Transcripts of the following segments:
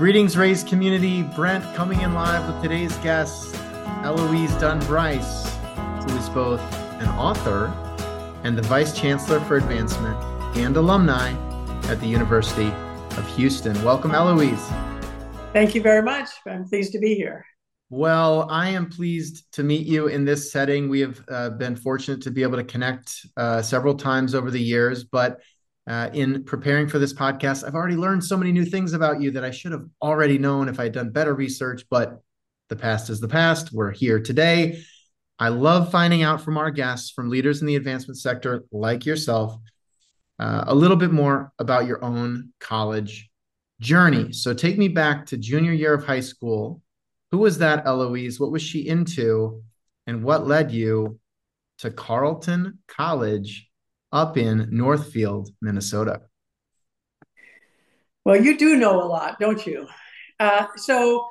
Greetings, Raise community. Brent coming in live with today's guest, Eloise Dunn Brice, who is both an author and the Vice Chancellor for Advancement and alumni at the University of Houston. Welcome, Eloise. Thank you very much. I'm pleased to be here. Well, I am pleased to meet you in this setting. We have uh, been fortunate to be able to connect uh, several times over the years, but uh, in preparing for this podcast, I've already learned so many new things about you that I should have already known if I'd done better research, but the past is the past. We're here today. I love finding out from our guests, from leaders in the advancement sector like yourself, uh, a little bit more about your own college journey. So take me back to junior year of high school. Who was that, Eloise? What was she into? And what led you to Carleton College up in Northfield, Minnesota? Well, you do know a lot, don't you? Uh, so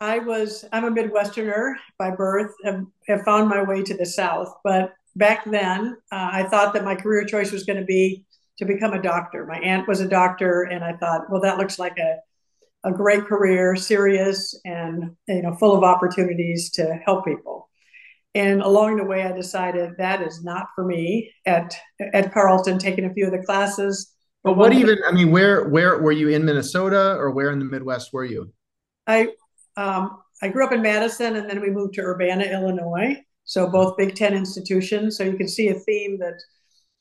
I was, I'm a Midwesterner by birth, have, have found my way to the South. But back then, uh, I thought that my career choice was going to be to become a doctor. My aunt was a doctor, and I thought, well, that looks like a, a great career, serious and you know, full of opportunities to help people. And along the way, I decided that is not for me at at Carleton, taking a few of the classes. But what even? I mean, where where were you in Minnesota, or where in the Midwest were you? I um, I grew up in Madison, and then we moved to Urbana, Illinois. So both Big Ten institutions. So you can see a theme that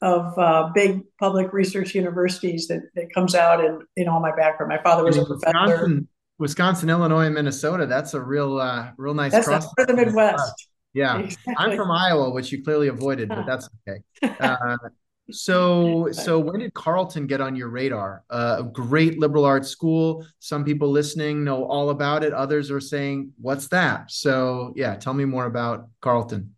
of uh, big public research universities that, that comes out in in all my background. My father was a professor. Wisconsin, Wisconsin, Illinois, and Minnesota. That's a real uh, real nice. That's cross the Midwest. Yeah, exactly. I'm from Iowa, which you clearly avoided, but that's okay. Uh, so, so when did Carleton get on your radar? Uh, a great liberal arts school. Some people listening know all about it. Others are saying, "What's that?" So, yeah, tell me more about Carleton.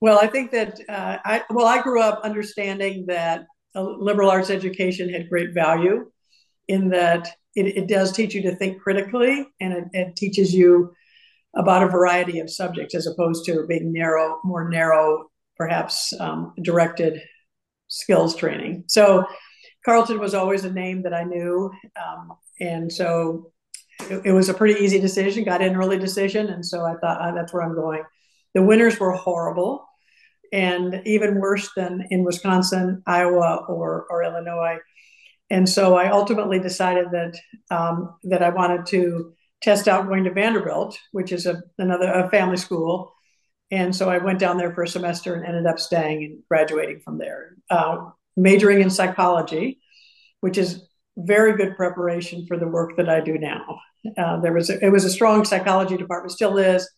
Well, I think that uh, I well, I grew up understanding that a liberal arts education had great value, in that it, it does teach you to think critically, and it, it teaches you about a variety of subjects as opposed to being narrow, more narrow, perhaps um, directed skills training. So Carleton was always a name that I knew. Um, and so it, it, was a pretty easy decision, got in early decision. And so I thought, oh, that's where I'm going. The winters were horrible and even worse than in Wisconsin, Iowa, or, or Illinois. And so I ultimately decided that um, that I wanted to test out going to Vanderbilt, which is a, another a family school. And so I went down there for a semester and ended up staying and graduating from there, uh, majoring in psychology, which is very good preparation for the work that I do now. Uh, there was a, it was a strong psychology department, still is,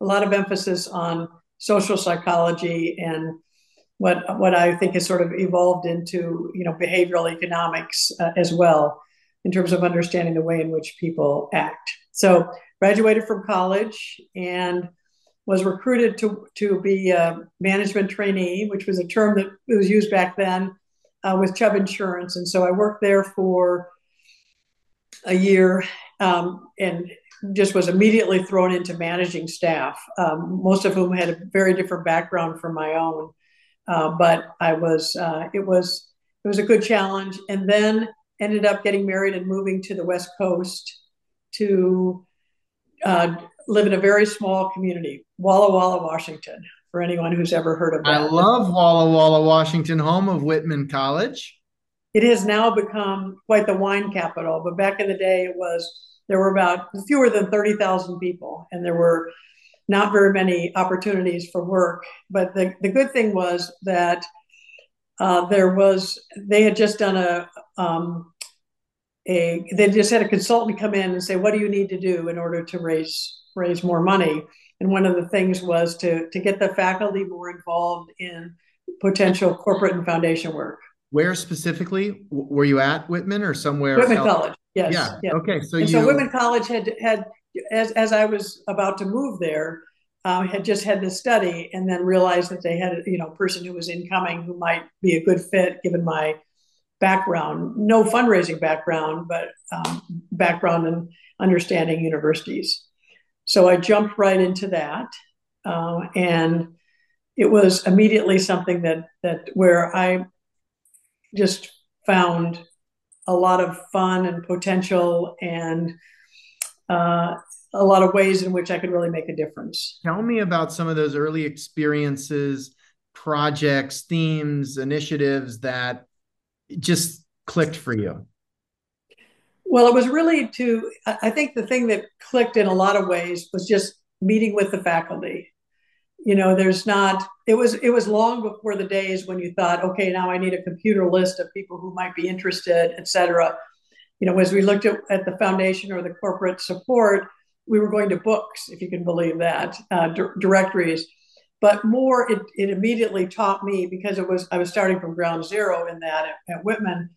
a lot of emphasis on social psychology and what what I think has sort of evolved into you know behavioral economics uh, as well in terms of understanding the way in which people act. So graduated from college and was recruited to, to be a management trainee, which was a term that was used back then uh, with Chubb Insurance. And so I worked there for a year um, and just was immediately thrown into managing staff, um, most of whom had a very different background from my own. Uh, but I was, uh, it was, it was a good challenge. And then ended up getting married and moving to the West Coast to uh, live in a very small community, Walla Walla, Washington, for anyone who's ever heard of it. I love Walla Walla, Washington, home of Whitman College. It has now become quite the wine capital, but back in the day, it was there were about fewer than 30,000 people, and there were not very many opportunities for work. But the, the good thing was that uh, there was, they had just done a, um, a they just had a consultant come in and say, "What do you need to do in order to raise raise more money?" And one of the things was to to get the faculty more involved in potential corporate and foundation work. Where specifically were you at Whitman or somewhere? Whitman else? College. Yes. Yeah. yeah. Okay. So and you. So Whitman College had had as as I was about to move there. Uh, had just had this study and then realized that they had you know a person who was incoming who might be a good fit given my background, no fundraising background, but um, background in understanding universities. So I jumped right into that, uh, and it was immediately something that that where I just found a lot of fun and potential and uh, a lot of ways in which I could really make a difference. Tell me about some of those early experiences, projects, themes, initiatives that just clicked for you. Well, it was really to, I think the thing that clicked in a lot of ways was just meeting with the faculty. You know, there's not, it was, it was long before the days when you thought, okay, now I need a computer list of people who might be interested, et cetera. You know, as we looked at, at the foundation or the corporate support, we were going to books, if you can believe that, uh, directories. But more, it, it immediately taught me because it was I was starting from ground zero in that at, at Whitman,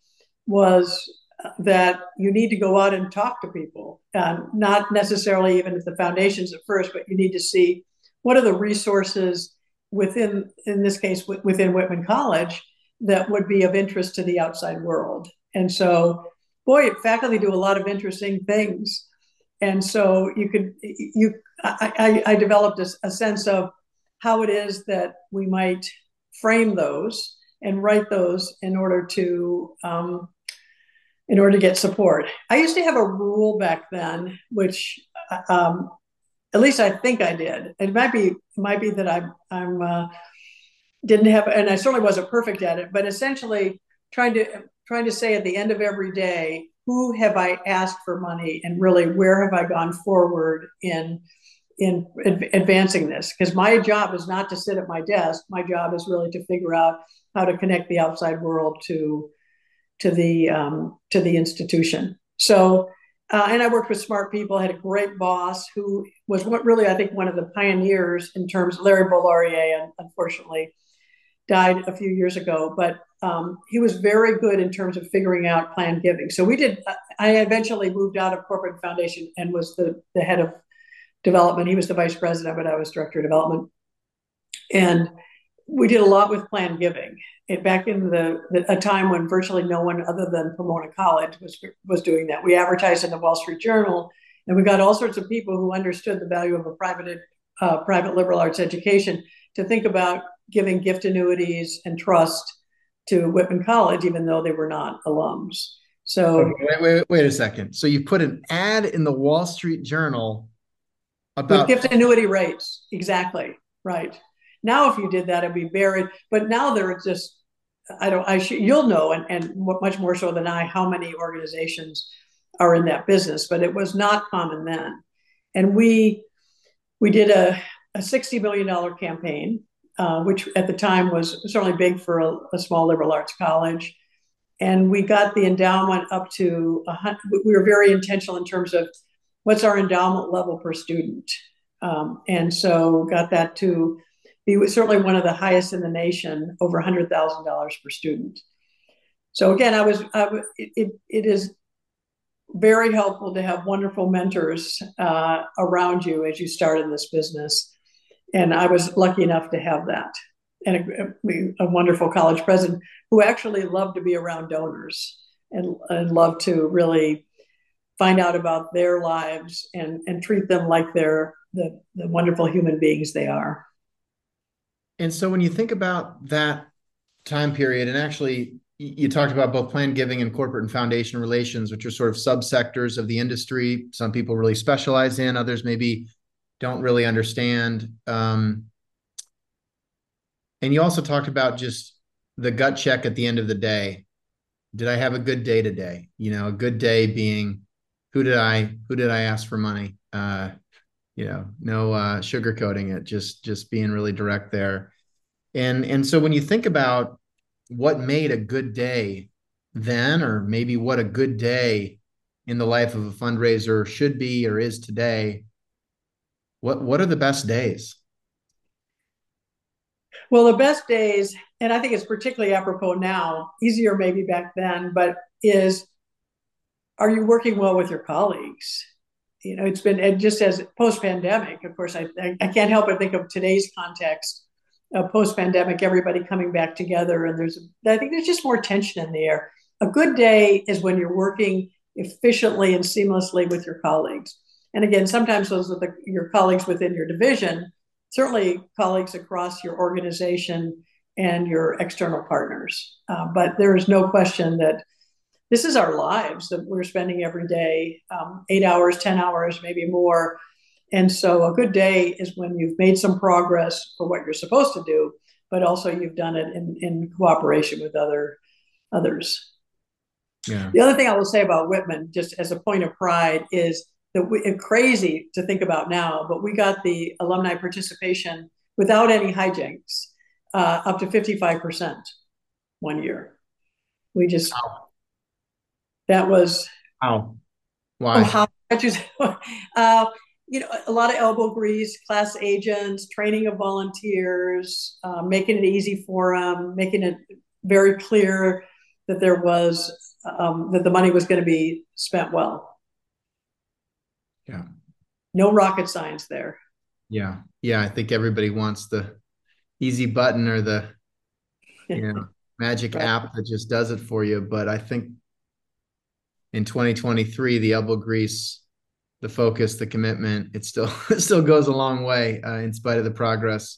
was that you need to go out and talk to people, um, not necessarily even at the foundations at first, but you need to see what are the resources within, in this case, within Whitman College that would be of interest to the outside world. And so, boy, faculty do a lot of interesting things and so you could you I, I, I developed a, a, sense of how it is that we might frame those and write those in order to um, in order to get support. I used to have a rule back then, which um, at least I think I did. It might be might be that I'm I'm uh, didn't have, and I certainly wasn't perfect at it, but essentially trying to trying to say at the end of every day who have I asked for money and really where have I gone forward in in advancing this because my job is not to sit at my desk my job is really to figure out how to connect the outside world to to the um, to the institution so uh, and I worked with smart people had a great boss who was what really I think one of the pioneers in terms Larry Boulaurier and unfortunately died a few years ago but um, he was very good in terms of figuring out planned giving. So we did. I eventually moved out of corporate foundation and was the the head of development. He was the vice president, but I was director of development. And we did a lot with planned giving. It, back in the, the, a time when virtually no one other than Pomona College was was doing that. We advertised in the Wall Street Journal, and we got all sorts of people who understood the value of a private uh, private liberal arts education to think about giving gift annuities and trust to Whitman College, even though they were not alums. So wait, wait, wait a second. So you put an ad in the Wall Street Journal about gift annuity rates. Exactly. Right. Now, if you did that, it'd be buried. But now there are just, I don't, I should, you'll know, and, and much more so than I, how many organizations are in that business. But it was not common then. And we, we did a, a $60 million campaign uh, which at the time was certainly big for a, a, small liberal arts college. And we got the endowment up to, a, hundred. we were very intentional in terms of what's our endowment level per student. Um, and so got that to be certainly one of the highest in the nation, over $100,000 per student. So again, I was, I, it, it is very helpful to have wonderful mentors uh, around you as you start in this business and I was lucky enough to have that, and a, a, wonderful college president who actually loved to be around donors and, and loved to really find out about their lives and and treat them like they're the, the wonderful human beings they are. And so, when you think about that time period, and actually you talked about both planned giving and corporate and foundation relations, which are sort of subsectors of the industry. Some people really specialize in, others maybe don't really understand. Um, and you also talked about just the gut check at the end of the day. Did I have a good day today? You know, a good day being who did I who did I ask for money? Uh, you know, no uh, sugarcoating it, just just being really direct there. And and so when you think about what made a good day then, or maybe what a good day in the life of a fundraiser should be or is today, what what are the best days? Well, the best days, and I think it's particularly apropos now, easier maybe back then, but is are you working well with your colleagues? You know, it's been and just as post pandemic, of course, I, I can't help but think of today's context uh, post pandemic, everybody coming back together. And there's, I think there's just more tension in the air. A good day is when you're working efficiently and seamlessly with your colleagues. And again, sometimes those are the, your colleagues within your division, certainly colleagues across your organization and your external partners. Uh, but there is no question that this is our lives that we're spending every day, um, eight hours, 10 hours, maybe more. And so a good day is when you've made some progress for what you're supposed to do, but also you've done it in, in cooperation with other others. Yeah. The other thing I will say about Whitman, just as a point of pride, is that we, it's crazy to think about now, but we got the alumni participation without any hijinks uh, up to 55% one year. We just, wow. That was. How? Why? Oh, how, uh, you know, a lot of elbow grease, class agents, training of volunteers, uh, making it easy for them, making it very clear that there was um, that the money was going to be spent well. Yeah. No rocket science there. Yeah. Yeah. I think everybody wants the easy button or the you know magic right. app that just does it for you. But I think in 2023, the elbow grease, the focus, the commitment, it still it still goes a long way uh, in spite of the progress.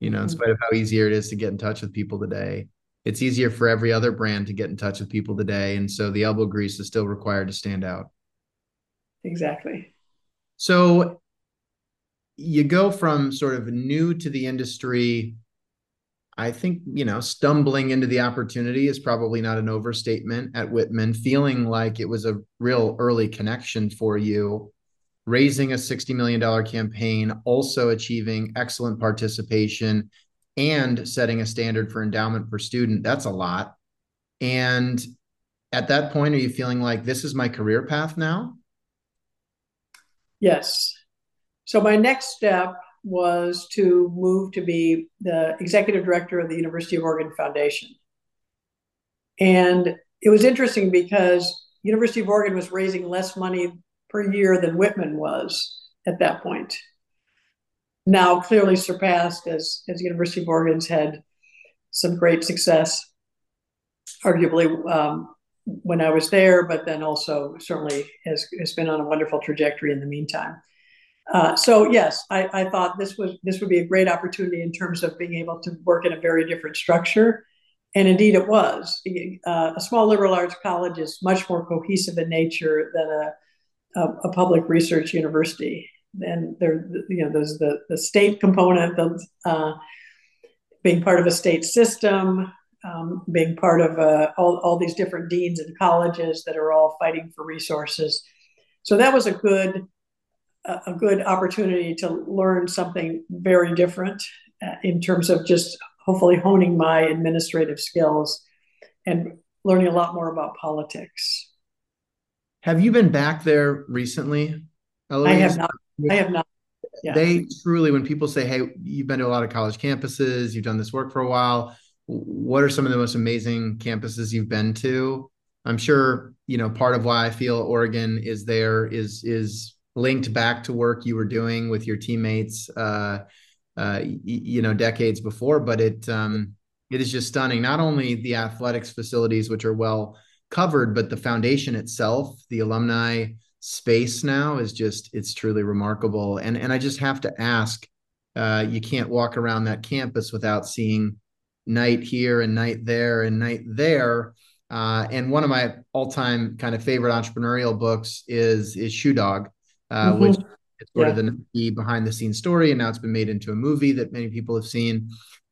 You know, in mm-hmm. spite of how easier it is to get in touch with people today it's easier for every other brand to get in touch with people today. And so the elbow grease is still required to stand out. Exactly. So you go from sort of new to the industry. I think, you know, stumbling into the opportunity is probably not an overstatement at Whitman, feeling like it was a real early connection for you, raising a $60 million campaign, also achieving excellent participation and setting a standard for endowment per student that's a lot. And at that point are you feeling like this is my career path now? Yes. So my next step was to move to be the executive director of the university of oregon foundation and it was interesting because university of oregon was raising less money per year than whitman was at that point now clearly surpassed as, as University of Oregon's had some great success, arguably um, when I was there, but then also certainly has, has been on a wonderful trajectory in the meantime. Uh, so yes, I, I, thought this was this would be a great opportunity in terms of being able to work in a very different structure, and indeed it was. Uh, a small liberal arts college is much more cohesive in nature than a, a, a public research university, and there you know there's the the state component of uh, being part of a state system um, being part of uh, all, all these different deans and colleges that are all fighting for resources. So that was a good a good opportunity to learn something very different uh, in terms of just hopefully honing my administrative skills and learning a lot more about politics have you been back there recently Eloise? i have not I have not. Yeah. They truly, when people say, "Hey, you've been to a lot of college campuses, you've done this work for a while," what are some of the most amazing campuses you've been to? I'm sure you know part of why I feel Oregon is there is is linked back to work you were doing with your teammates, uh, uh, you know, decades before. But it um, it is just stunning. Not only the athletics facilities, which are well covered, but the foundation itself, the alumni space now is just it's truly remarkable and and i just have to ask uh, you can't walk around that campus without seeing Knight here and Knight there and Knight there uh, and one of my all-time kind of favorite entrepreneurial books is is shoe dog uh, mm-hmm. which is sort yeah. of the behind the scenes story and now it's been made into a movie that many people have seen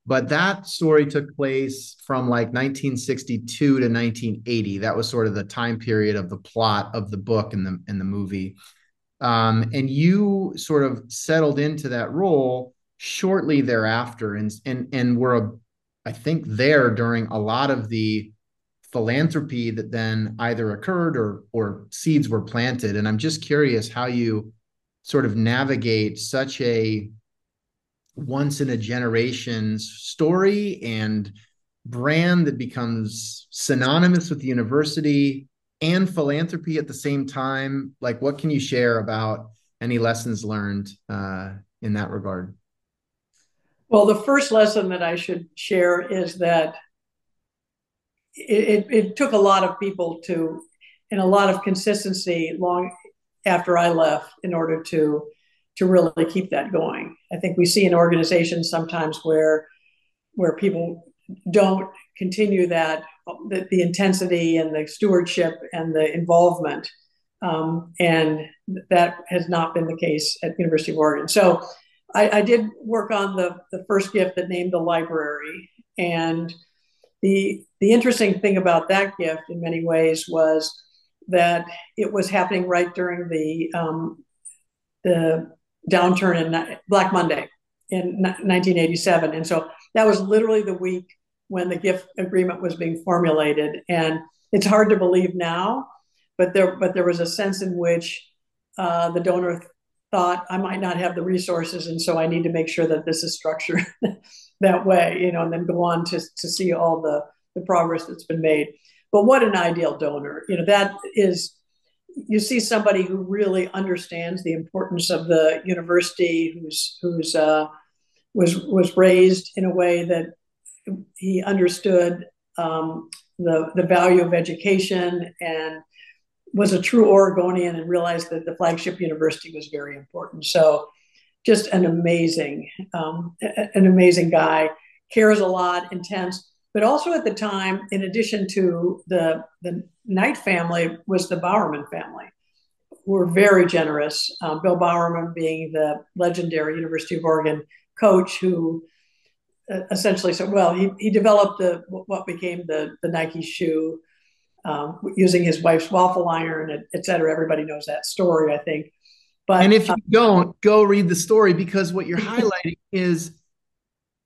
but that story took place from like 1962 to 1980 that was sort of the time period of the plot of the book and the and the movie um, and you sort of settled into that role shortly thereafter and and and were a, I think there during a lot of the philanthropy that then either occurred or or seeds were planted. And i'm just curious how you sort of navigate such a once in a generation's story and brand that becomes synonymous with the university and philanthropy at the same time. Like what can you share about any lessons learned uh, in that regard? Well the first lesson that i should share is that it, it, took a lot of people to and a lot of consistency long after i left in order to to really keep that going. I think we see in organizations sometimes where where people don't continue that the, the, intensity and the stewardship and the involvement. Um, and that has not been the case at University of Oregon. So I, I, did work on the, the first gift that named the library. And the, the interesting thing about that gift in many ways was that it was happening right during the, um, the downturn in Black Monday in 1987. And so that was literally the week when the gift agreement was being formulated. And it's hard to believe now, but there, but there was a sense in which uh, the donor thought I might not have the resources, and so I need to make sure that this is structured that way, you know, and then go on to to see all the the progress that's been made. But what an ideal donor, you know, that is. You see somebody who really understands the importance of the university, who's who's uh, was was raised in a way that he understood um, the the value of education and was a true Oregonian and realized that the flagship university was very important. So, just an amazing, um, an amazing guy. Cares a lot, intense, but also at the time, in addition to the the Knight family, was the Bowerman family, who were very generous. Um, Bill Bowerman being the legendary University of Oregon coach who uh, essentially said, well, he, he developed the what became the the Nike shoe um, using his wife's waffle iron, et cetera. Everybody knows that story, I think. But and if you uh, don't, go read the story because what you're highlighting is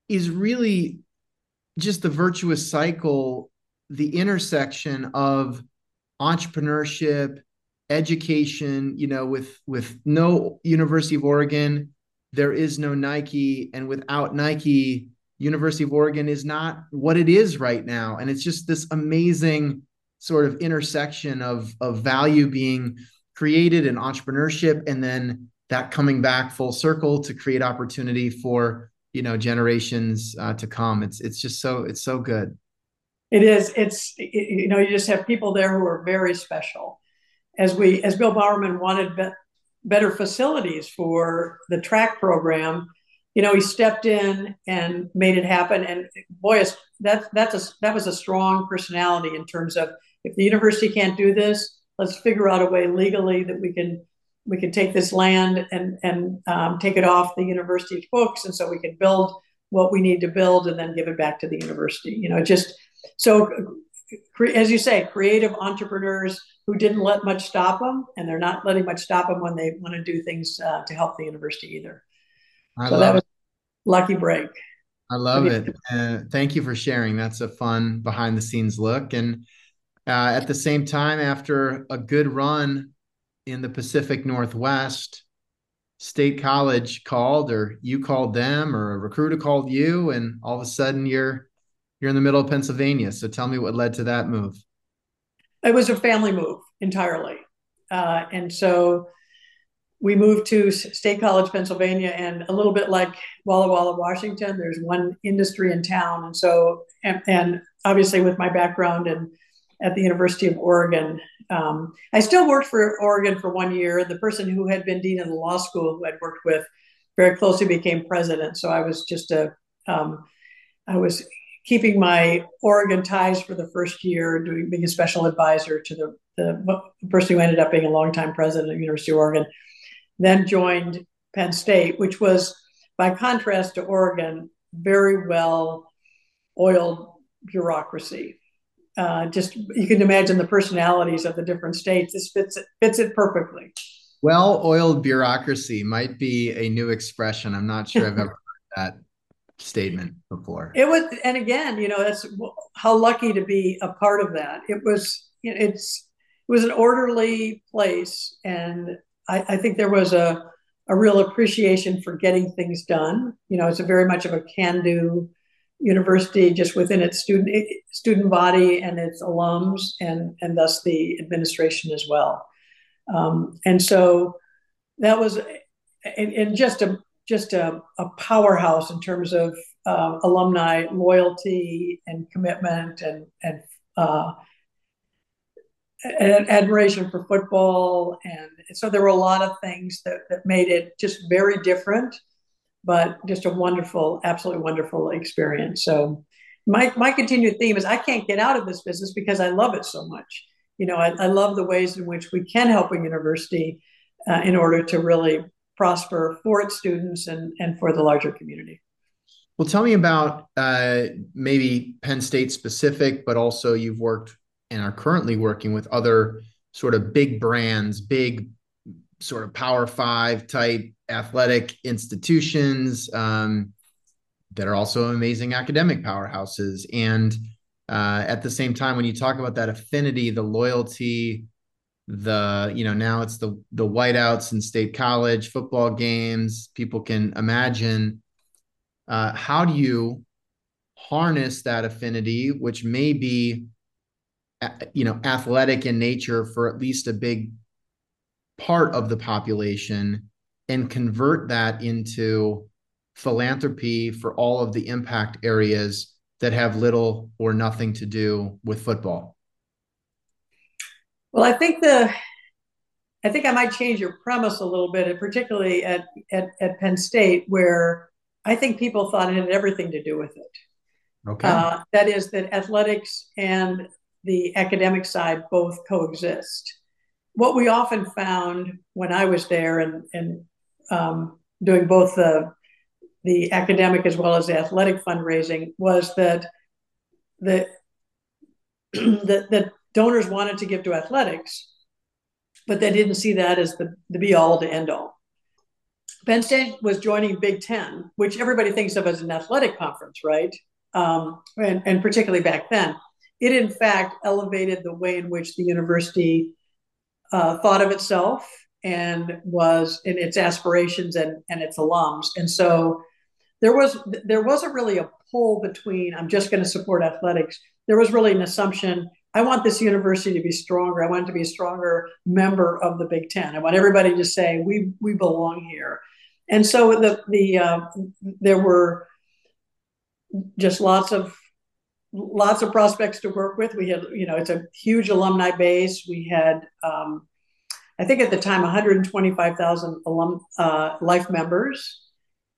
is really just the virtuous cycle, the intersection of entrepreneurship, education. You know, with with no University of Oregon, there is no Nike, and without Nike, University of Oregon is not what it is right now. And it's just this amazing sort of intersection of of value being created in entrepreneurship and then that coming back full circle to create opportunity for you know generations uh, to come. It's it's just so it's so good. It is. It's you know you just have people there who are very special. As we as bill bowerman wanted be- better facilities for the track program you know he stepped in and made it happen. And boy that that's a that was a strong personality in terms of if the university can't do this, let's figure out a way legally that we can we can take this land and and um, take it off the university's books, and so we can build what we need to build and then give it back to the university. You know, just so as you say, creative entrepreneurs who didn't let much stop them, and they're not letting much stop them when they want to do things uh, to help the university either. I so that was it. lucky break. I love it. Uh, thank you for sharing. That's a fun behind the scenes look. And uh, at the same time, after a good run in the Pacific Northwest, State College called, or you called them, or a recruiter called you, and all of a sudden you're you're in the middle of Pennsylvania. So tell me what led to that move. It was a family move entirely, uh, and so we moved to State College, Pennsylvania, and a little bit like Walla Walla, Washington. There's one industry in town, and so and, and obviously with my background and at the University of Oregon. Um, I still worked for Oregon for one year. The person who had been dean of the law school, who I'd worked with very closely, became president. So I was just a, um, I was keeping my Oregon ties for the first year, doing being a special advisor to the, the person who ended up being a longtime president of University of Oregon. Then joined Penn State, which was, by contrast to Oregon, very well oiled bureaucracy uh, just you can imagine the personalities of the different states. This fits it fits it perfectly. Well-oiled bureaucracy might be a new expression. I'm not sure I've ever heard that statement before. It was, and again, you know, that's how lucky to be a part of that. It was, it's, it was an orderly place, and I, I think there was a a real appreciation for getting things done. You know, it's a very much of a can-do university just within its student student body and its alums and and thus the administration as well. Um, and so that was and, and just a just a, a, powerhouse in terms of uh, alumni loyalty and commitment and and, uh, and admiration for football. And so there were a lot of things that, that made it just very different but just a wonderful, absolutely wonderful experience. So my my continued theme is I can't get out of this business because I love it so much. You know, I, I love the ways in which we can help a university uh, in order to really prosper for its students and and for the larger community. Well, tell me about uh, maybe Penn State specific, but also you've worked and are currently working with other sort of big brands, big sort of Power Five type athletic institutions. Um, that are also amazing academic powerhouses. And uh, at the same time, when you talk about that affinity, the loyalty, the you know now it's the the whiteouts in state college football games. People can imagine uh, how do you harness that affinity, which may be you know athletic in nature for at least a big part of the population, and convert that into philanthropy for all of the impact areas that have little or nothing to do with football? Well, I think the I think I might change your premise a little bit, particularly at, at, at Penn State, where I think people thought it had everything to do with it. Okay. Uh, that is, that athletics and the academic side both coexist. What we often found when I was there and, and um, doing both the the academic as well as the athletic fundraising was that the that, that donors wanted to give to athletics, but they didn't see that as the, the be all to end all. Penn State was joining Big Ten, which everybody thinks of as an athletic conference, right? Um, and, and particularly back then. It, in fact, elevated the way in which the university uh, thought of itself and was in its aspirations and, and its alums. And so there was there wasn't really a pull between I'm just going to support athletics. There was really an assumption I want this university to be stronger. I want it to be a stronger member of the Big Ten. I want everybody to say we we belong here. And so the the uh, there were just lots of lots of prospects to work with. We had you know it's a huge alumni base. We had um, I think at the time 125,000 alum uh, life members,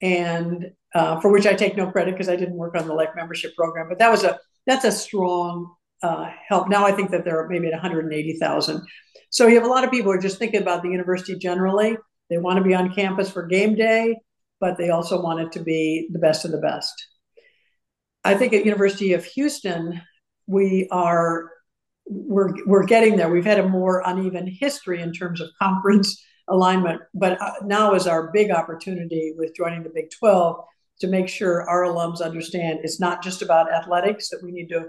and uh, for which I take no credit because I didn't work on the life membership program. But that was a that's a strong uh, help. Now I think that there are maybe at 180,000. So you have a lot of people who are just thinking about the university generally. They want to be on campus for game day, but they also want it to be the best of the best. I think at University of Houston, we are we're we're getting there. We've had a more uneven history in terms of conference alignment, but uh, now is our big opportunity with joining the Big 12 to make sure our alums understand it's not just about athletics that we need to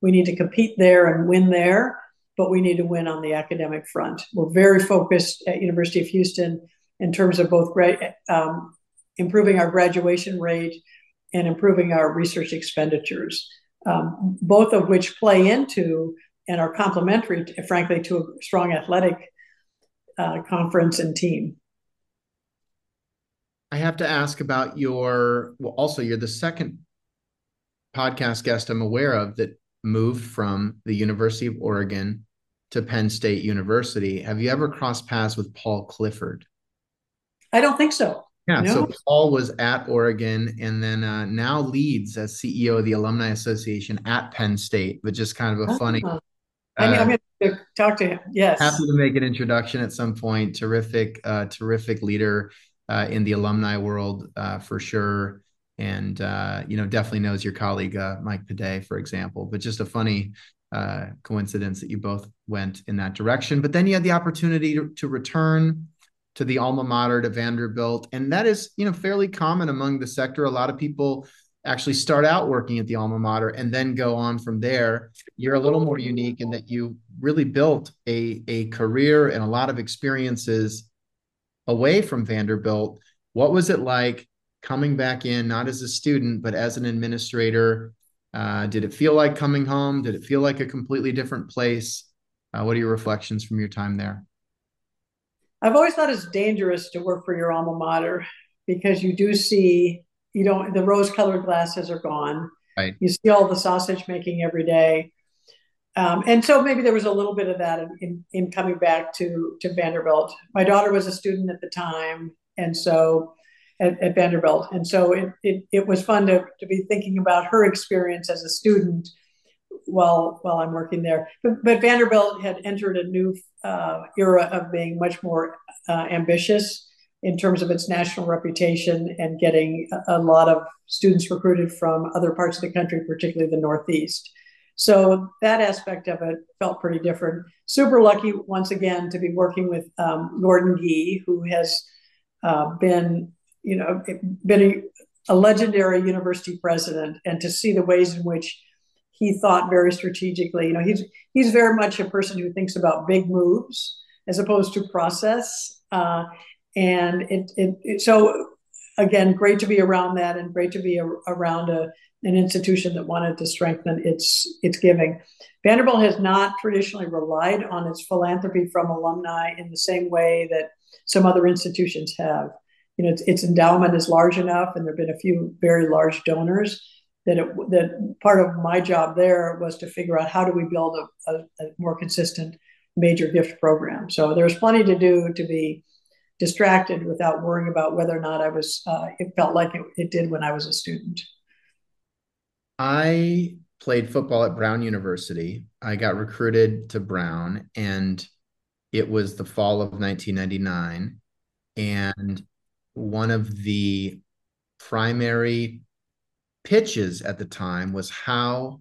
we need to compete there and win there but we need to win on the academic front we're very focused at university of houston in terms of both um, improving our graduation rate and improving our research expenditures um, both of which play into and are complementary frankly to a strong athletic uh, conference and team I have to ask about your, well, also, you're the second podcast guest I'm aware of that moved from the University of Oregon to Penn State University. Have you ever crossed paths with Paul Clifford? I don't think so. Yeah, no. so Paul was at Oregon and then uh, now leads as CEO of the Alumni Association at Penn State, but just kind of a funny. Uh, I mean, I'm going to talk to him. Yes. Happy to make an introduction at some point. Terrific, uh, terrific leader uh, in the alumni world uh, for sure. And, uh, you know, definitely knows your colleague, uh, Mike Padet, for example, but just a funny uh, coincidence that you both went in that direction. But then you had the opportunity to, to return to the alma mater to Vanderbilt. And that is, you know, fairly common among the sector. A lot of people actually start out working at the alma mater and then go on from there. You're a little more unique in that you really built a, a career and a lot of experiences away from Vanderbilt. What was it like coming back in, not as a student, but as an administrator? Uh, did it feel like coming home? Did it feel like a completely different place? Uh, what are your reflections from your time there? I've always thought it's dangerous to work for your alma mater because you do see, you don't, the rose colored glasses are gone. Right. You see all the sausage making every day. Um, and so maybe there was a little bit of that in, in, in, coming back to, to Vanderbilt. My daughter was a student at the time. And so at, at Vanderbilt. And so it, it, it was fun to, to be thinking about her experience as a student while while I'm working there. But, but Vanderbilt had entered a new uh, era of being much more uh, ambitious in terms of its national reputation and getting a, lot of students recruited from other parts of the country, particularly the Northeast. So that aspect of it felt pretty different. Super lucky once again to be working with um, Gordon Gee, who has uh, been, you know, been a, a legendary university president, and to see the ways in which he thought very strategically. You know, he's he's very much a person who thinks about big moves as opposed to process. Uh, and it, it, it, so again, great to be around that, and great to be a, around a an institution that wanted to strengthen its its giving. Vanderbilt has not traditionally relied on its philanthropy from alumni in the same way that some other institutions have. You know, its, its endowment is large enough, and there have been a few very large donors. That it, that part of my job there was to figure out how do we build a, a, a more consistent major gift program. So there was plenty to do to be distracted without worrying about whether or not I was. Uh, it felt like it, it did when I was a student. I played football at Brown University. I got recruited to Brown, and it was the fall of 1999. And one of the primary pitches at the time was how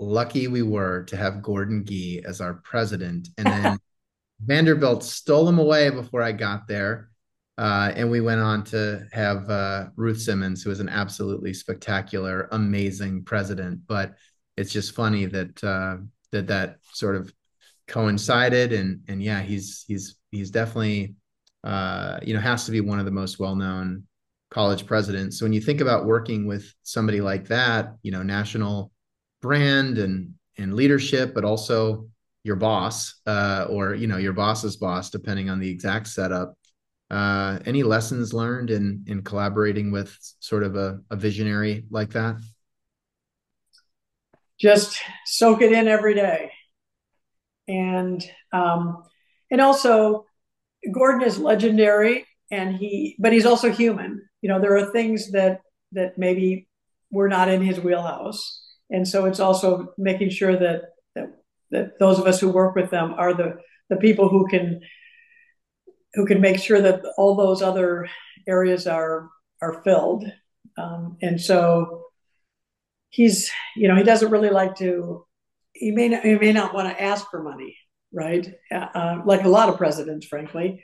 lucky we were to have Gordon Gee as our president. And then Vanderbilt stole him away before I got there. Uh, and we went on to have uh, Ruth Simmons, who was an absolutely spectacular, amazing president. But it's just funny that uh, that that sort of coincided, and and yeah, he's he's he's definitely uh, you know has to be one of the most well known college president. So when you think about working with somebody like that, you know, national brand and and leadership, but also your boss uh, or you know your boss's boss, depending on the exact setup uh, any lessons learned in in collaborating with sort of a, a visionary like that? Just soak it in every day, and um, and also Gordon is legendary, and he but he's also human. You know, there are things that that maybe were not in his wheelhouse, and so it's also making sure that that that those of us who work with them are the the people who can who can make sure that all those other areas are are filled. Um, and so he's, you know, he doesn't really like to. He may not, he may not want to ask for money, right? Uh, like a lot of presidents, frankly,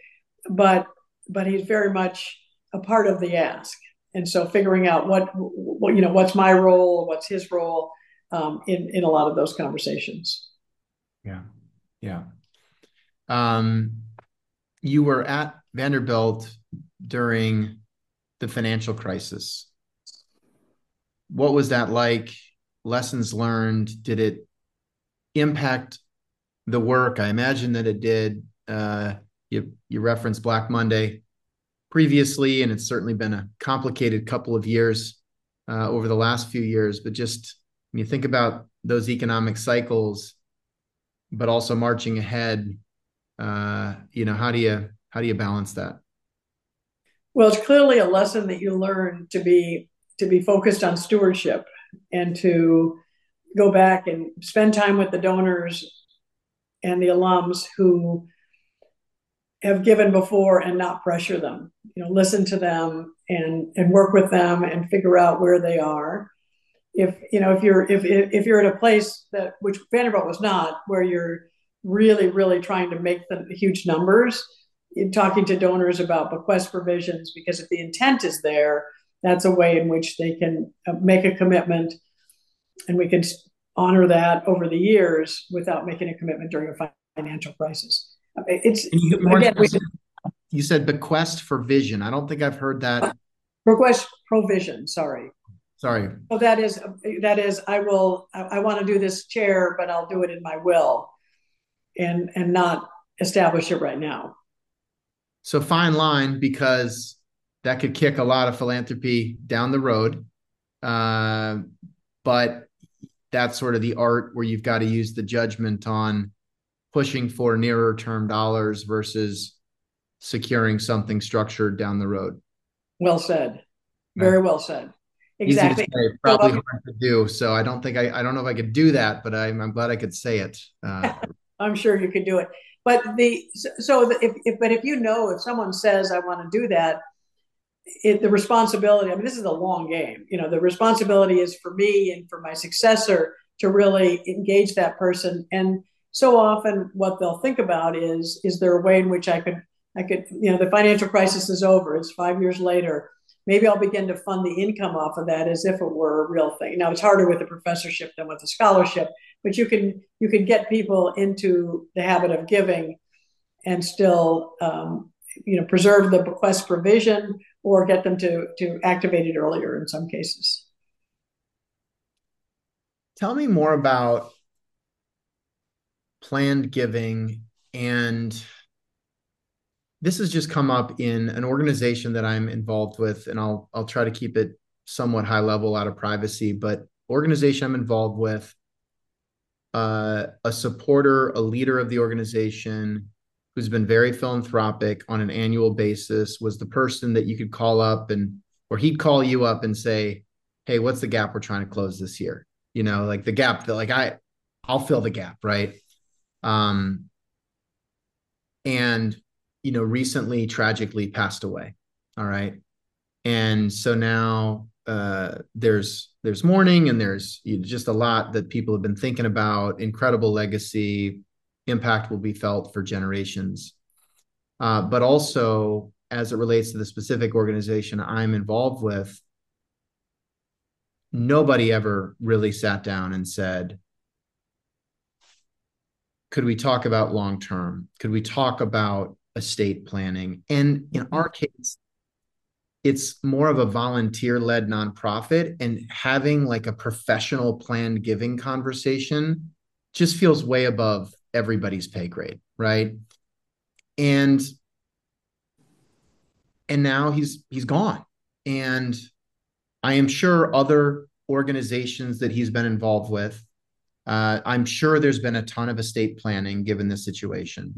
but but he's very much a part of the ask. And so figuring out what, what you know, what's my role, what's his role um, in in a lot of those conversations. Yeah, yeah. Um, you were at Vanderbilt during the financial crisis. What was that like? Lessons learned? Did it impact the work? I imagine that it did. Uh, you you referenced Black Monday previously, and it's certainly been a complicated couple of years uh, over the last few years. But just when you think about those economic cycles, but also marching ahead, uh, you know how do you how do you balance that well it's clearly a lesson that you learn to be to be focused on stewardship and to go back and spend time with the donors and the alums who have given before and not pressure them. You know listen to them and and work with them and figure out where they are. If you know if you're if if you're at a place that which vanderbilt was not where you're really, really trying to make the huge numbers, in talking to donors about bequest provisions, because if the intent is there, that's a way in which they can uh, make a commitment. And we can honor that over the years without making a commitment during a financial crisis. It's you, again, we, you said bequest for vision. I don't think I've heard that. Bequest provision. Sorry. Sorry. So that is that is I will I, I want to do this chair, but I'll do it in my will and and not establish it right now. So fine line because that could kick a lot of philanthropy down the road. Uh, but that's sort of the art where you've got to use the judgment on pushing for nearer term dollars versus securing something structured down the road. Well said. Very well said. Exactly. Say, probably so, hard to do. So I don't think I, I don't know if I could do that, but I'm, I'm glad I could say it. Uh, I'm sure you could do it. But the so the, if, if but if you know if someone says I want to do that, it, the responsibility. I mean, this is a long game. You know, the responsibility is for me and for my successor to really engage that person. And so often, what they'll think about is is there a way in which I could I could you know the financial crisis is over. It's five years later maybe I'll begin to fund the income off of that as if it were a real thing. Now it's harder with a professorship than with a scholarship, but you can you can get people into the habit of giving and still um, you know preserve the bequest provision or get them to to activate it earlier in some cases. Tell me more about planned giving and this has just come up in an organization that I'm involved with, and I'll I'll try to keep it somewhat high level out of privacy, but organization I'm involved with, uh, a supporter, a leader of the organization who's been very philanthropic on an annual basis was the person that you could call up and or he'd call you up and say, Hey, what's the gap we're trying to close this year? You know, like the gap that like I I'll fill the gap, right? Um and you know, recently tragically passed away. All right. And so now uh, there's there's mourning and there's you know, just a lot that people have been thinking about. Incredible legacy, impact will be felt for generations. Uh, but also as it relates to the specific organization I'm involved with, nobody ever really sat down and said, could we talk about long term? Could we talk about estate planning. And in mm-hmm. our case, it's more of a volunteer led nonprofit, and having like a professional planned giving conversation just feels way above everybody's pay grade, right? And and now he's he's gone. And I am sure other organizations that he's been involved with, uh, I'm sure there's been a ton of estate planning given this situation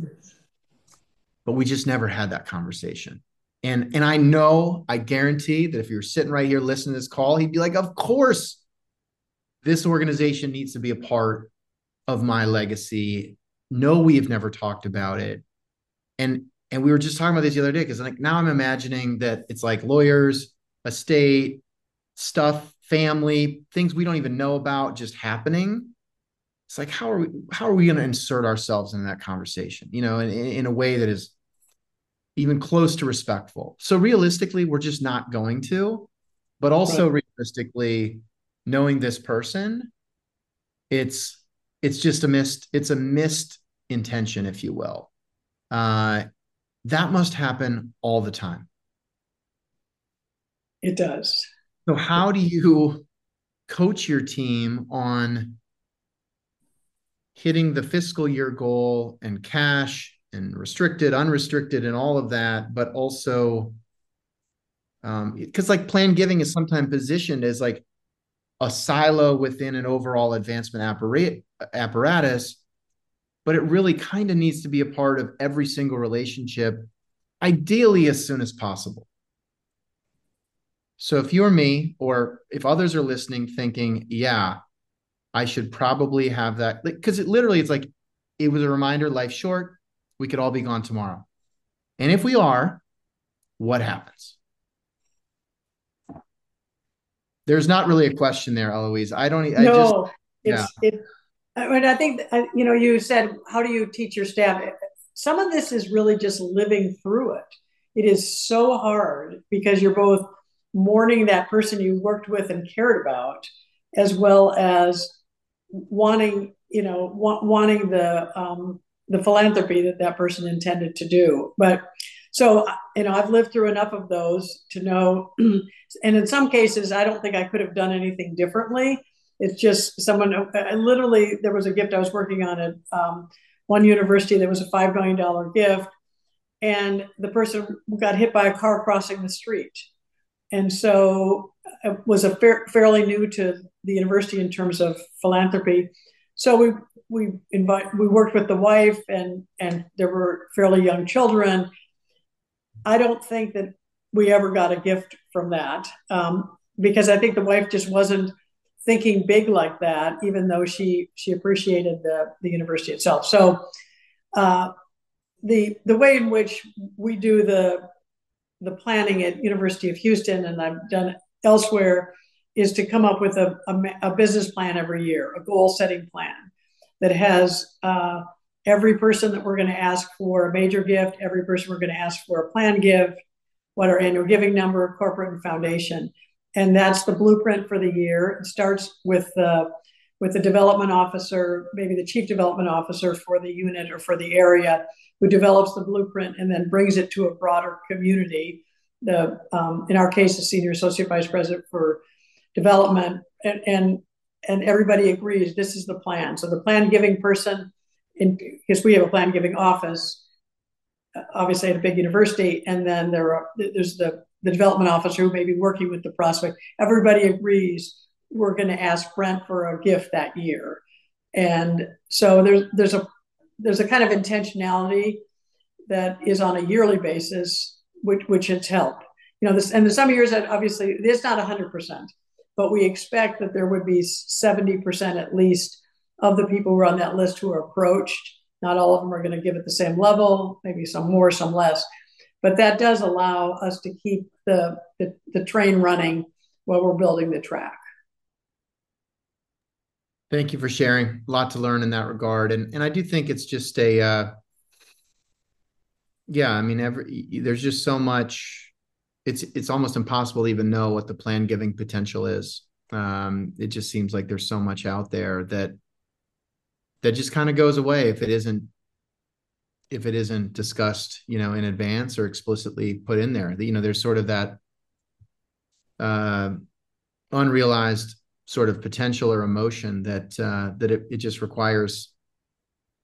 but we just never had that conversation. And and I know, I guarantee that if you were sitting right here listening to this call, he'd be like, "Of course, this organization needs to be a part of my legacy." No, we have never talked about it. And and we were just talking about this the other day because like now I'm imagining that it's like lawyers, estate, stuff, family, things we don't even know about just happening it's like how are we how are we going to insert ourselves in that conversation you know in, in a way that is even close to respectful. So realistically, we're just not going to. But also right. realistically, knowing this person, it's it's just a missed it's a missed intention, if you will. Uh, that must happen all the time. It does. So how do you coach your team on hitting the fiscal year goal and cash and restricted, unrestricted, and all of that, but also because um, like planned giving is sometimes positioned as like a silo within an overall advancement apparat- apparatus, but it really kind of needs to be a part of every single relationship, ideally as soon as possible. So if you're me, or if others are listening, thinking, yeah, I should probably have that, because it literally it's like it was a reminder, life short we could all be gone tomorrow. And if we are, what happens? There's not really a question there, Eloise. I don't. I no, just, it's yeah. it. I mean, I think uh, you know. You said, "How do you teach your staff?" Some of this is really just living through it. It is so hard because you're both mourning that person you worked with and cared about, as well as wanting, you know, wa- wanting the um, the philanthropy that that person intended to do. But so, you know, I've lived through enough of those to know, and in some cases, I don't think I could have done anything differently. It's just someone, uh, literally, there was a gift I was working on at um, one university that was a $5 million gift, and the person got hit by a car crossing the street. And so uh, was a fair, fairly new to the university in terms of philanthropy. So we we invite we worked with the wife and and there were fairly young children i don't think that we ever got a gift from that um, because I think the wife just wasn't thinking big like that, even though she she appreciated the the university itself. So uh, the the way in which we do the the planning at University of Houston and I've done elsewhere is to come up with a, a, a business plan every year, a goal setting plan that has uh, every person that we're going to ask for a major gift, every person we're going to ask for a planned gift, what our annual giving number, corporate and foundation. And that's the blueprint for the year. It starts with the with the development officer, maybe the chief development officer for the unit or for the area, who develops the blueprint and then brings it to a broader community. The um, in our case, the senior associate vice president for development, and, and and everybody agrees this is the plan. So the plan giving person, because we have a plan giving office, obviously at a big university, and then there are there's the the development officer who may be working with the prospect. Everybody agrees we're going to ask Brent for a gift that year, and so there's there's a there's a kind of intentionality that is on a yearly basis, which which has helped. You know, this and the some years that obviously it's not hundred percent, but we expect that there would be seventy percent at least of the people who are on that list who are approached not all of them are going to give it the same level, maybe some more, some less. But that does allow us to keep the, the, the train running while we're building the track. Thank you for sharing. A lot to learn in that regard. And and I do think it's just a uh, yeah, I mean every there's just so much it's it's almost impossible to even know what the plan giving potential is. Um, it just seems like there's so much out there that that just kind of goes away if it isn't if it isn't discussed you know in advance or explicitly put in there you know there's sort of that uh, unrealized sort of potential or emotion that uh, that it, it just requires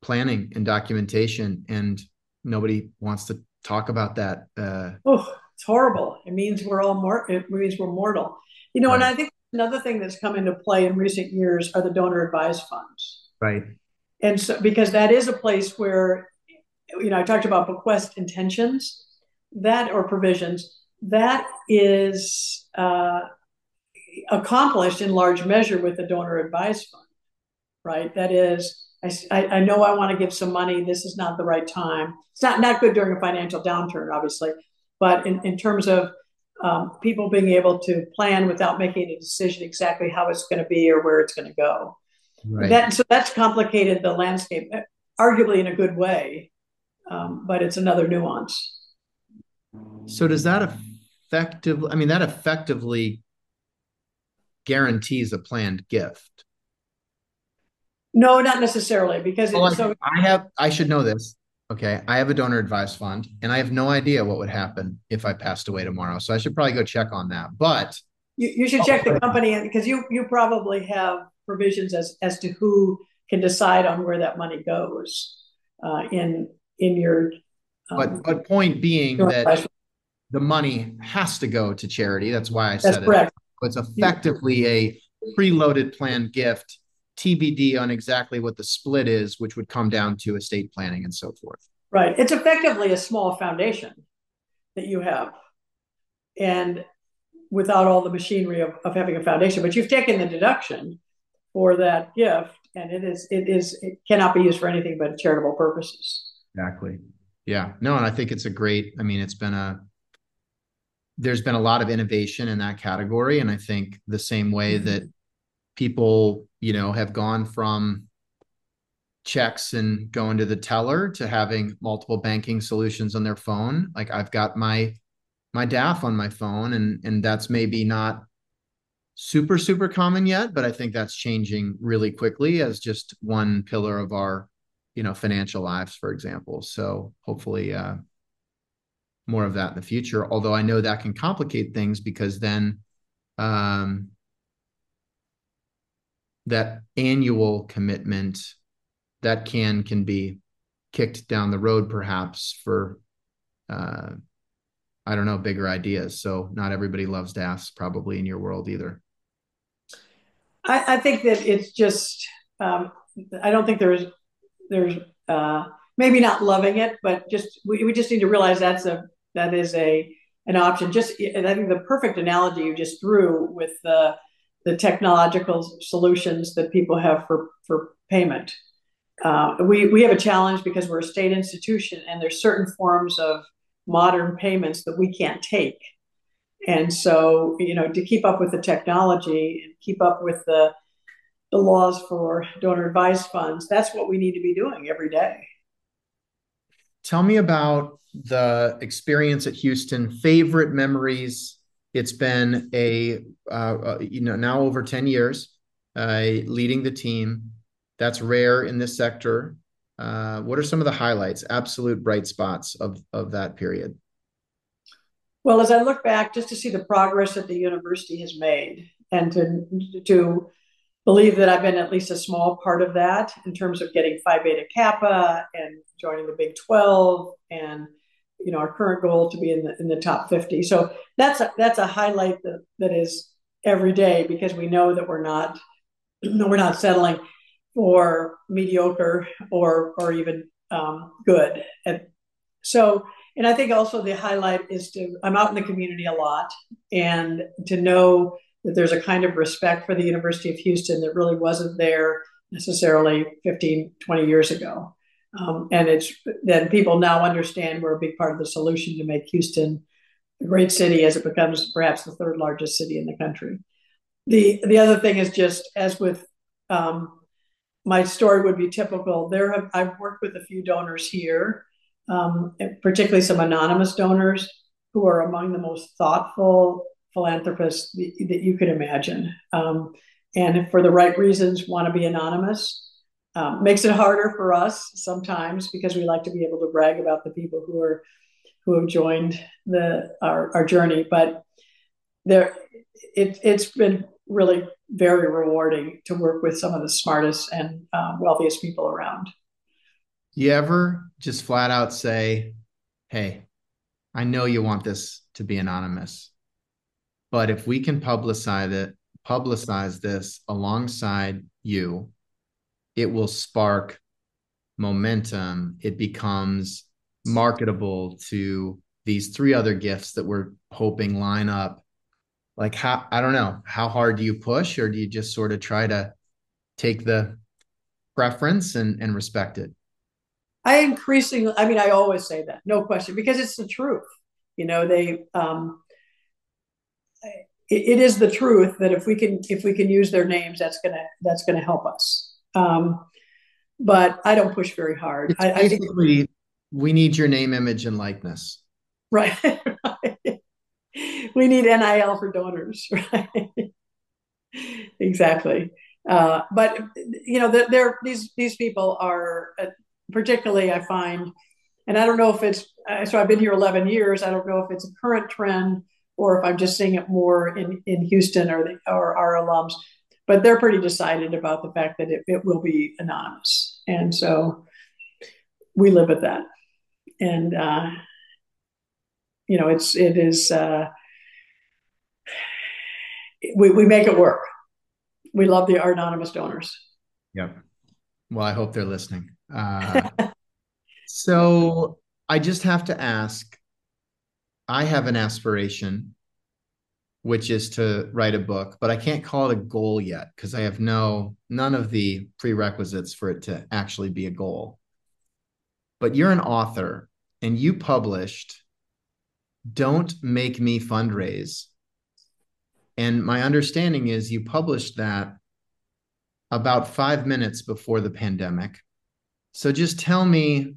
planning and documentation and nobody wants to talk about that uh, oh it's horrible. It means we're all more it means we're mortal. You know right. and i think another thing that's come into play in recent years are the donor advised funds. Right. And so because that is a place where you know i talked about bequest intentions that or provisions that is uh, accomplished in large measure with the donor advised fund right? That is I, I know i want to give some money this is not the right time it's not not good during a financial downturn obviously but in, in terms of um, people being able to plan without making a decision exactly how it's going to be or where it's going to go Right. That so that's complicated the landscape, arguably in a good way, um, but it's another nuance. So does that effectively? I mean, that effectively guarantees a planned gift. No, not necessarily, because well, so I have. I should know this. Okay, I have a donor advised fund, and I have no idea what would happen if I passed away tomorrow. So I should probably go check on that. But you, you should check the company because you you probably have provisions as as to who can decide on where that money goes uh, in in your. Um, but but point being that the money has to go to charity. That's why I said correct. it. It's effectively a preloaded planned gift, TBD on exactly what the split is, which would come down to estate planning and so forth. Right. It's effectively a small foundation that you have. And without all the machinery of, of having a foundation, but you've taken the deduction for that gift, and it is it is it cannot be used for anything but charitable purposes. Exactly. Yeah. No, and I think it's a great. I mean, it's been a there's been a lot of innovation in that category, and I think the same way mm-hmm. that people you know have gone from checks and going to the teller to having multiple banking solutions on their phone. Like i've got my my daf on my phone and and that's maybe not super super common yet but i think that's changing really quickly as just one pillar of our you know financial lives for example. So hopefully uh more of that in the future although i know that can complicate things because then um that annual commitment that can can be kicked down the road perhaps for uh I don't know, bigger ideas. So not everybody loves DAFs probably in your world either. I, I think that it's just um, I don't think there's there's uh, maybe not loving it, but just we, we just need to realize that's a that is a an option. Just I think the perfect analogy you just threw with the the technological solutions that people have for for payment. Uh, we we have a challenge because we're a state institution, and there's certain forms of modern payments that we can't take. And so, you know, to keep up with the technology and keep up with the the laws for donor advised funds, that's what we need to be doing every day. Tell me about the experience at Houston, favorite memories. It's been a, uh, uh, you know, now over 10 years uh, leading the team. That's rare in this sector. Uh, what are some of the highlights, absolute bright spots of, of that period? Well, as I look back, just to see the progress that the university has made and to, to believe that I've been at least a small part of that in terms of getting Phi Beta Kappa and joining the Big 12 and you know our current goal to be in the in the top 50 so that's a, that's a highlight that, that is every day because we know that we're not we're not settling for mediocre or or even um, good. And so and i think also the highlight is to i'm out in the community a lot and to know that there's a kind of respect for the university of houston that really wasn't there necessarily 15 20 years ago um, and it's then people now understand we're a big part of the solution to make Houston a great city as it becomes perhaps the third largest city in the country. The the other thing is just as with um, my story would be typical. There have I've worked with a few donors here, um, particularly some anonymous donors who are among the most thoughtful philanthropists that you could imagine, um, and for the right reasons want to be anonymous. Um, makes it harder for us sometimes because we like to be able to brag about the people who are who have joined the our, our journey. But there, it, it's been really very rewarding to work with some of the smartest and um, wealthiest people around. You ever just flat out say, "Hey, I know you want this to be anonymous, but if we can publicize it, publicize this alongside you." It will spark momentum. It becomes marketable to these three other gifts that we're hoping line up. Like how I don't know, how hard do you push or do you just sort of try to take the preference and, and respect it? I increasingly, I mean, I always say that, no question, because it's the truth. You know, they, um, it, it is the truth that if we can, if we can use their names, that's gonna, that's gonna help us. Um, but I don't push very hard. I, I, think we need your name, image, and likeness. Right. we need NIL for donors. Right. exactly. Uh, but you know, they're, these these people are uh, particularly. I find, and I don't know if it's uh, so. I've been here 11 years. I don't know if it's a current trend or if I'm just seeing it more in in Houston or the, or our alums but they're pretty decided about the fact that it, it will be anonymous. And so we live with that. And, uh, you know, it's, it is, uh, we, we make it work. We love the our anonymous donors. Yep. Well, I hope they're listening. Uh, so I just have to ask I have an aspiration which is to write a book, but I can't call it a goal yet because I have no none of the prerequisites for it to actually be a goal. But you're an author and you published Don't Make Me Fundraise. And my understanding is you published that about 5 minutes before the pandemic. So just tell me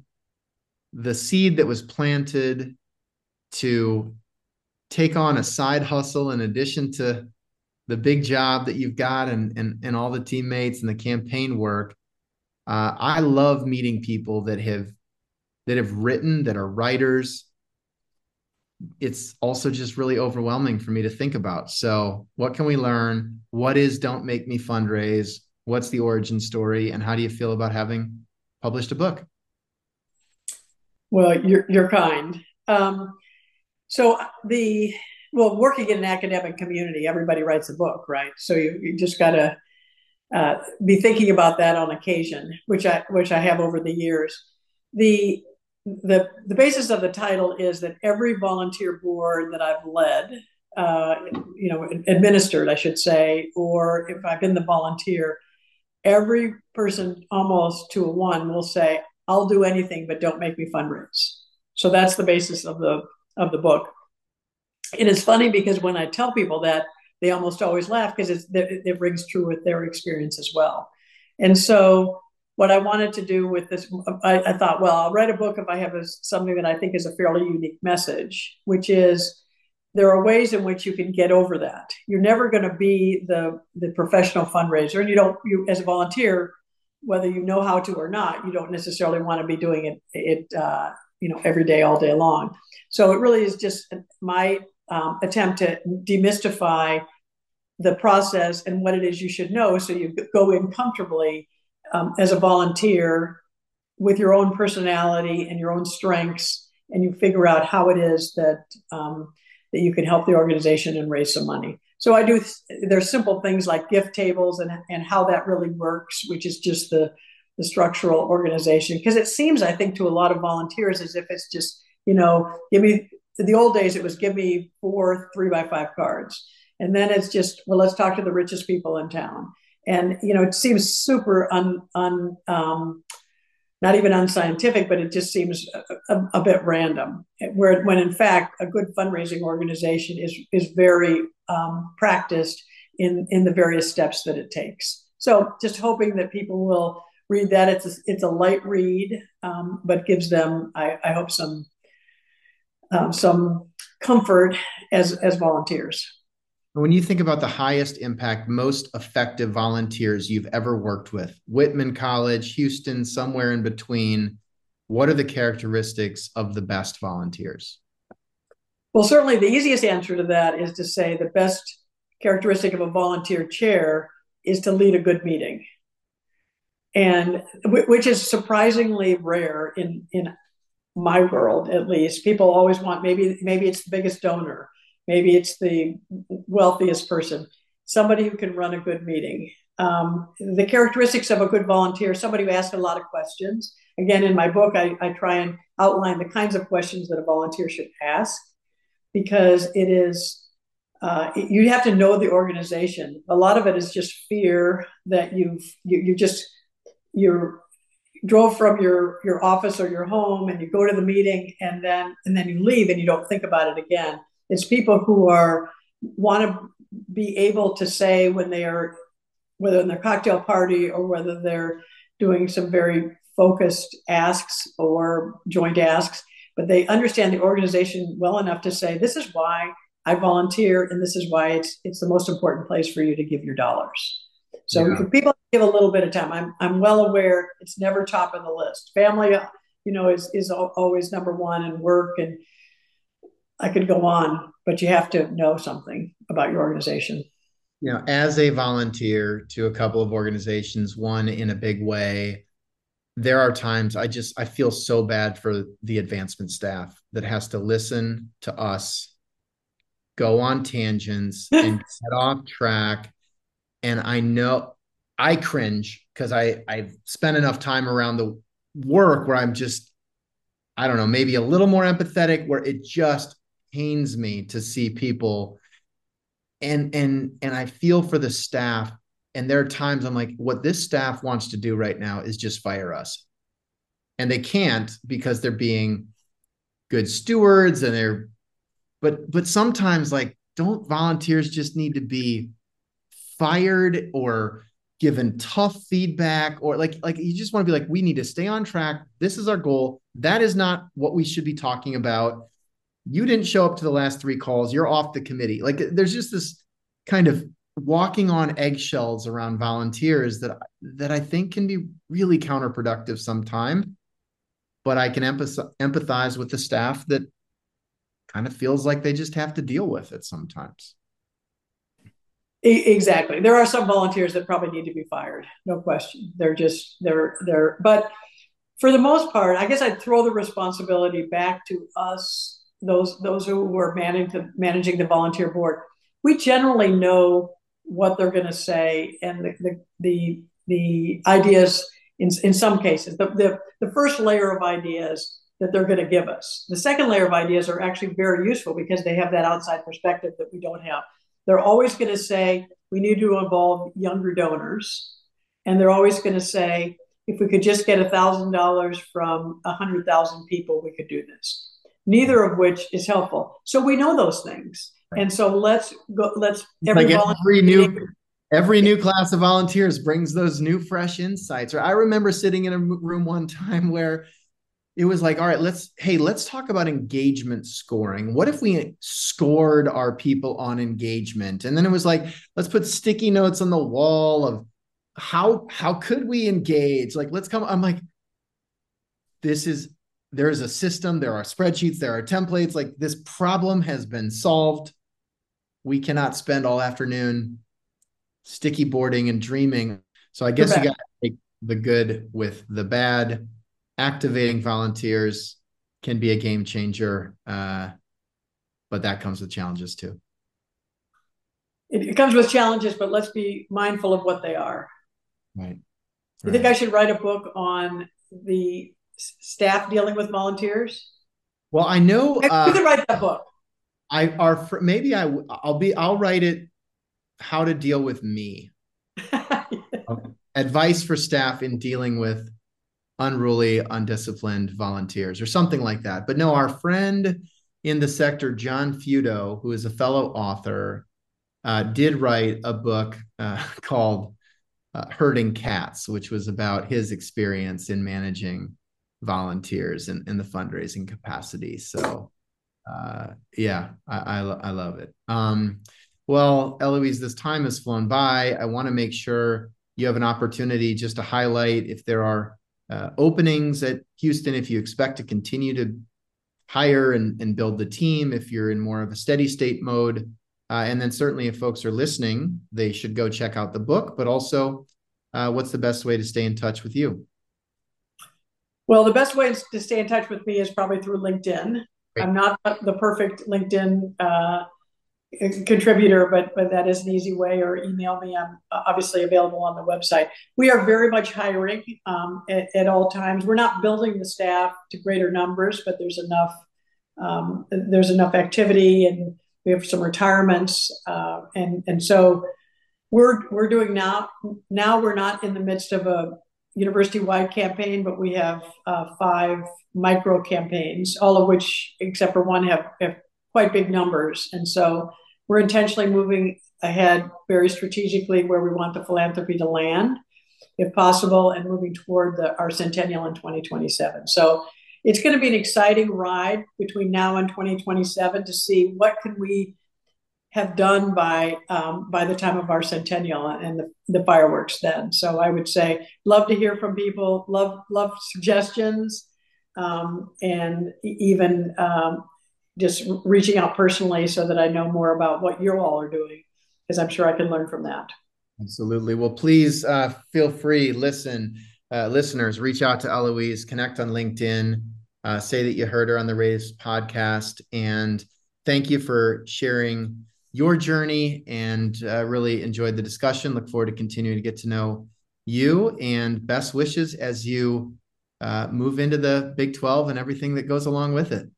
the seed that was planted to take on a side hustle in addition to the big job that you've got and and, and all the teammates and the campaign work uh, i love meeting people that have that have written that are writers. It's also just really overwhelming for me to think about. So what can we learn? What is don't make me fundraise? What's the origin story? And how do you feel about having published a book? Well you're, you're kind. Um, so the well, working in an academic community, everybody writes a book, right? So you, you just got to uh, be thinking about that on occasion, which I which I have over the years. The the the basis of the title is that every volunteer board that I've led, uh, you know, administered, I should say, or if I've been the volunteer, every person almost to a one will say, "I'll do anything, but don't make me fundraise." So that's the basis of the of the book. It is funny because when I tell people that, they almost always laugh because it, rings true with their experience as well. And so what I wanted to do with this, I, I thought, well, I'll write a book if I have a, something that I think is a fairly unique message, which is there are ways in which you can get over that. You're never going to be the the professional fundraiser, and you don't. You as a volunteer, whether you know how to or not, you don't necessarily want to be doing it. It uh, you know every day, all day long. So it really is just my um, attempt to demystify the process and what it is you should know, so you go in comfortably um, as a volunteer with your own personality and your own strengths, and you figure out how it is that um, that you can help the organization and raise some money. So I do. There's simple things like gift tables and and how that really works, which is just the the structural organization. Because it seems, I think, to a lot of volunteers as if it's just you know, give me the old days. It was give me four three by five cards, and then it's just well, let's talk to the richest people in town and you know it seems super un, un um, not even unscientific, but it just seems a, a, a, bit random. Where when in fact a good fundraising organization is is very um, practiced in in the various steps that it takes. So just hoping that people will read that. It's a, it's a light read, um, but gives them I, I hope some um, some comfort as as volunteers. When you think about the highest impact, most effective volunteers you've ever worked with, Whitman College, Houston, somewhere in between, what are the characteristics of the best volunteers? Well, certainly the easiest answer to that is to say the best characteristic of a volunteer chair is to lead a good meeting. And which is surprisingly rare in, in my world, at least. People always want maybe maybe it's the biggest donor Maybe it's the wealthiest person, somebody who can run a good meeting. Um, the characteristics of a good volunteer, somebody who asks a lot of questions. Again, in my book, I, I try and outline the kinds of questions that a volunteer should ask because it is uh, you have to know the organization. A lot of it is just fear that you've you, you just you drove from your your office or your home and you go to the meeting and then and then you leave and you don't think about it again. It's people who are want to be able to say when they are whether in their cocktail party or whether they're doing some very focused asks or joint asks, but they understand the organization well enough to say, this is why I volunteer and this is why it's it's the most important place for you to give your dollars. So yeah. people give a little bit of time. I'm I'm well aware it's never top of the list. Family, you know, is is always number one and work and I could go on, but you have to know something about your organization. You know, as a volunteer to a couple of organizations, one in a big way, there are times I just I feel so bad for the advancement staff that has to listen to us go on tangents and set off track. And I know I cringe because I I've spent enough time around the work where I'm just I don't know, maybe a little more empathetic where it just pains me to see people and and and I feel for the staff and there are times I'm like what this staff wants to do right now is just fire us. And they can't because they're being good stewards and they're but but sometimes like don't volunteers just need to be fired or given tough feedback or like like you just want to be like we need to stay on track. This is our goal. That is not what we should be talking about. You didn't show up to the last three calls. You're off the committee. Like there's just this kind of walking on eggshells around volunteers that that i think can be really counterproductive sometime but i can empathize, empathize with the staff that kind of feels like they just have to deal with it sometimes exactly there are some volunteers that probably need to be fired no question they're just they're they're but for the most part i guess i'd throw the responsibility back to us those those who were managing managing the volunteer board, we generally know what they're going to say and the the the, the ideas in, in some cases the, the the first layer of ideas that they're going to give us. The second layer of ideas are actually very useful because they have that outside perspective that we don't have. They're always going to say, we need to involve younger donors. And they're always going to say, if we could just get $1,000 from 100,000 people, we could do this. Neither of which is helpful. So we know those things. And so let's go, let's every, like every new every new class of volunteers brings those new fresh insights. Or I remember sitting in a room one time where it was like, all right, let's, hey, let's talk about engagement scoring. What if we scored our people on engagement? And then it was like, let's put sticky notes on the wall of how how could we engage? Like, let's come. I'm like, this is there is a system, there are spreadsheets, there are templates. Like this problem has been solved. We cannot spend all afternoon sticky boarding and dreaming. So I guess you got to take the good with the bad activating volunteers can be a game changer, uh, but that comes with challenges too. It, it, comes with challenges, but let's be mindful of what they are. Right. right. You think I should write a book on the staff dealing with volunteers? Well, I know uh, you could write that book. I are maybe I I'll be I'll write it. How to deal with me. Advice for staff in dealing with unruly, undisciplined volunteers or something like that. But no, our friend in the sector, John Feudo, who is a fellow author, uh, did write a book uh, called uh, Herding Cats, which was about his experience in managing volunteers in, in the fundraising capacity. So, uh, yeah, I, I, I, love it. Um, well, Eloise, this time has flown by. I want to make sure you have an opportunity just to highlight if there are uh, openings at Houston if you expect to continue to hire and, and build the team, if you're in more of a steady state mode. Uh, and then certainly if folks are listening, they should go check out the book, but also uh, what's the best way to stay in touch with you? Well, the best way to stay in touch with me is probably through LinkedIn. Great. I'm not the perfect LinkedIn uh, contributor, but but that is an easy way. Or email me. I'm obviously available on the website. We are very much hiring um, at, at, all times. We're not building the staff to greater numbers, but there's enough um, there's enough activity, and we have some retirements, uh, and and so we're we're doing now. Now we're not in the midst of a university-wide campaign, but we have uh, five micro campaigns, all of which, except for one, have, have quite big numbers. And so we're intentionally moving ahead very strategically where we want the philanthropy to land, if possible, and moving toward the, our centennial in 2027. So it's going to be an exciting ride between now and 2027 to see what can we have done by um, by the time of our centennial and the, the fireworks then. So I would say love to hear from people, love love suggestions, um, and even um, just reaching out personally so that I know more about what you all are doing, because I'm sure I can learn from that. Absolutely. Well, please uh, feel free, listen, uh, listeners, reach out to Eloise, connect on LinkedIn, uh, say that you heard her on the Raise podcast, and thank you for sharing your journey and uh, really enjoyed the discussion. Look forward to continuing to get to know you and best wishes as you uh, move into the Big 12 and everything that goes along with it.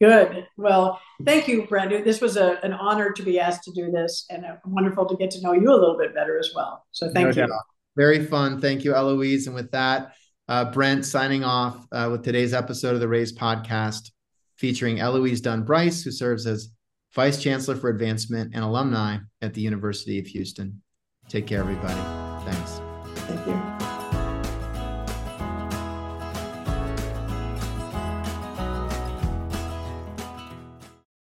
Good. Well, thank you, Brandon. This was a, an honor to be asked to do this and wonderful to get to know you a little bit better as well. So thank no you. Doubt. Very fun. Thank you, Eloise. And with that, uh, Brent signing off uh, with today's episode of the Raise podcast featuring Eloise Dunn Brice, who serves as Vice Chancellor for Advancement and alumni at the University of Houston. Take care, everybody. Thanks. Thank you.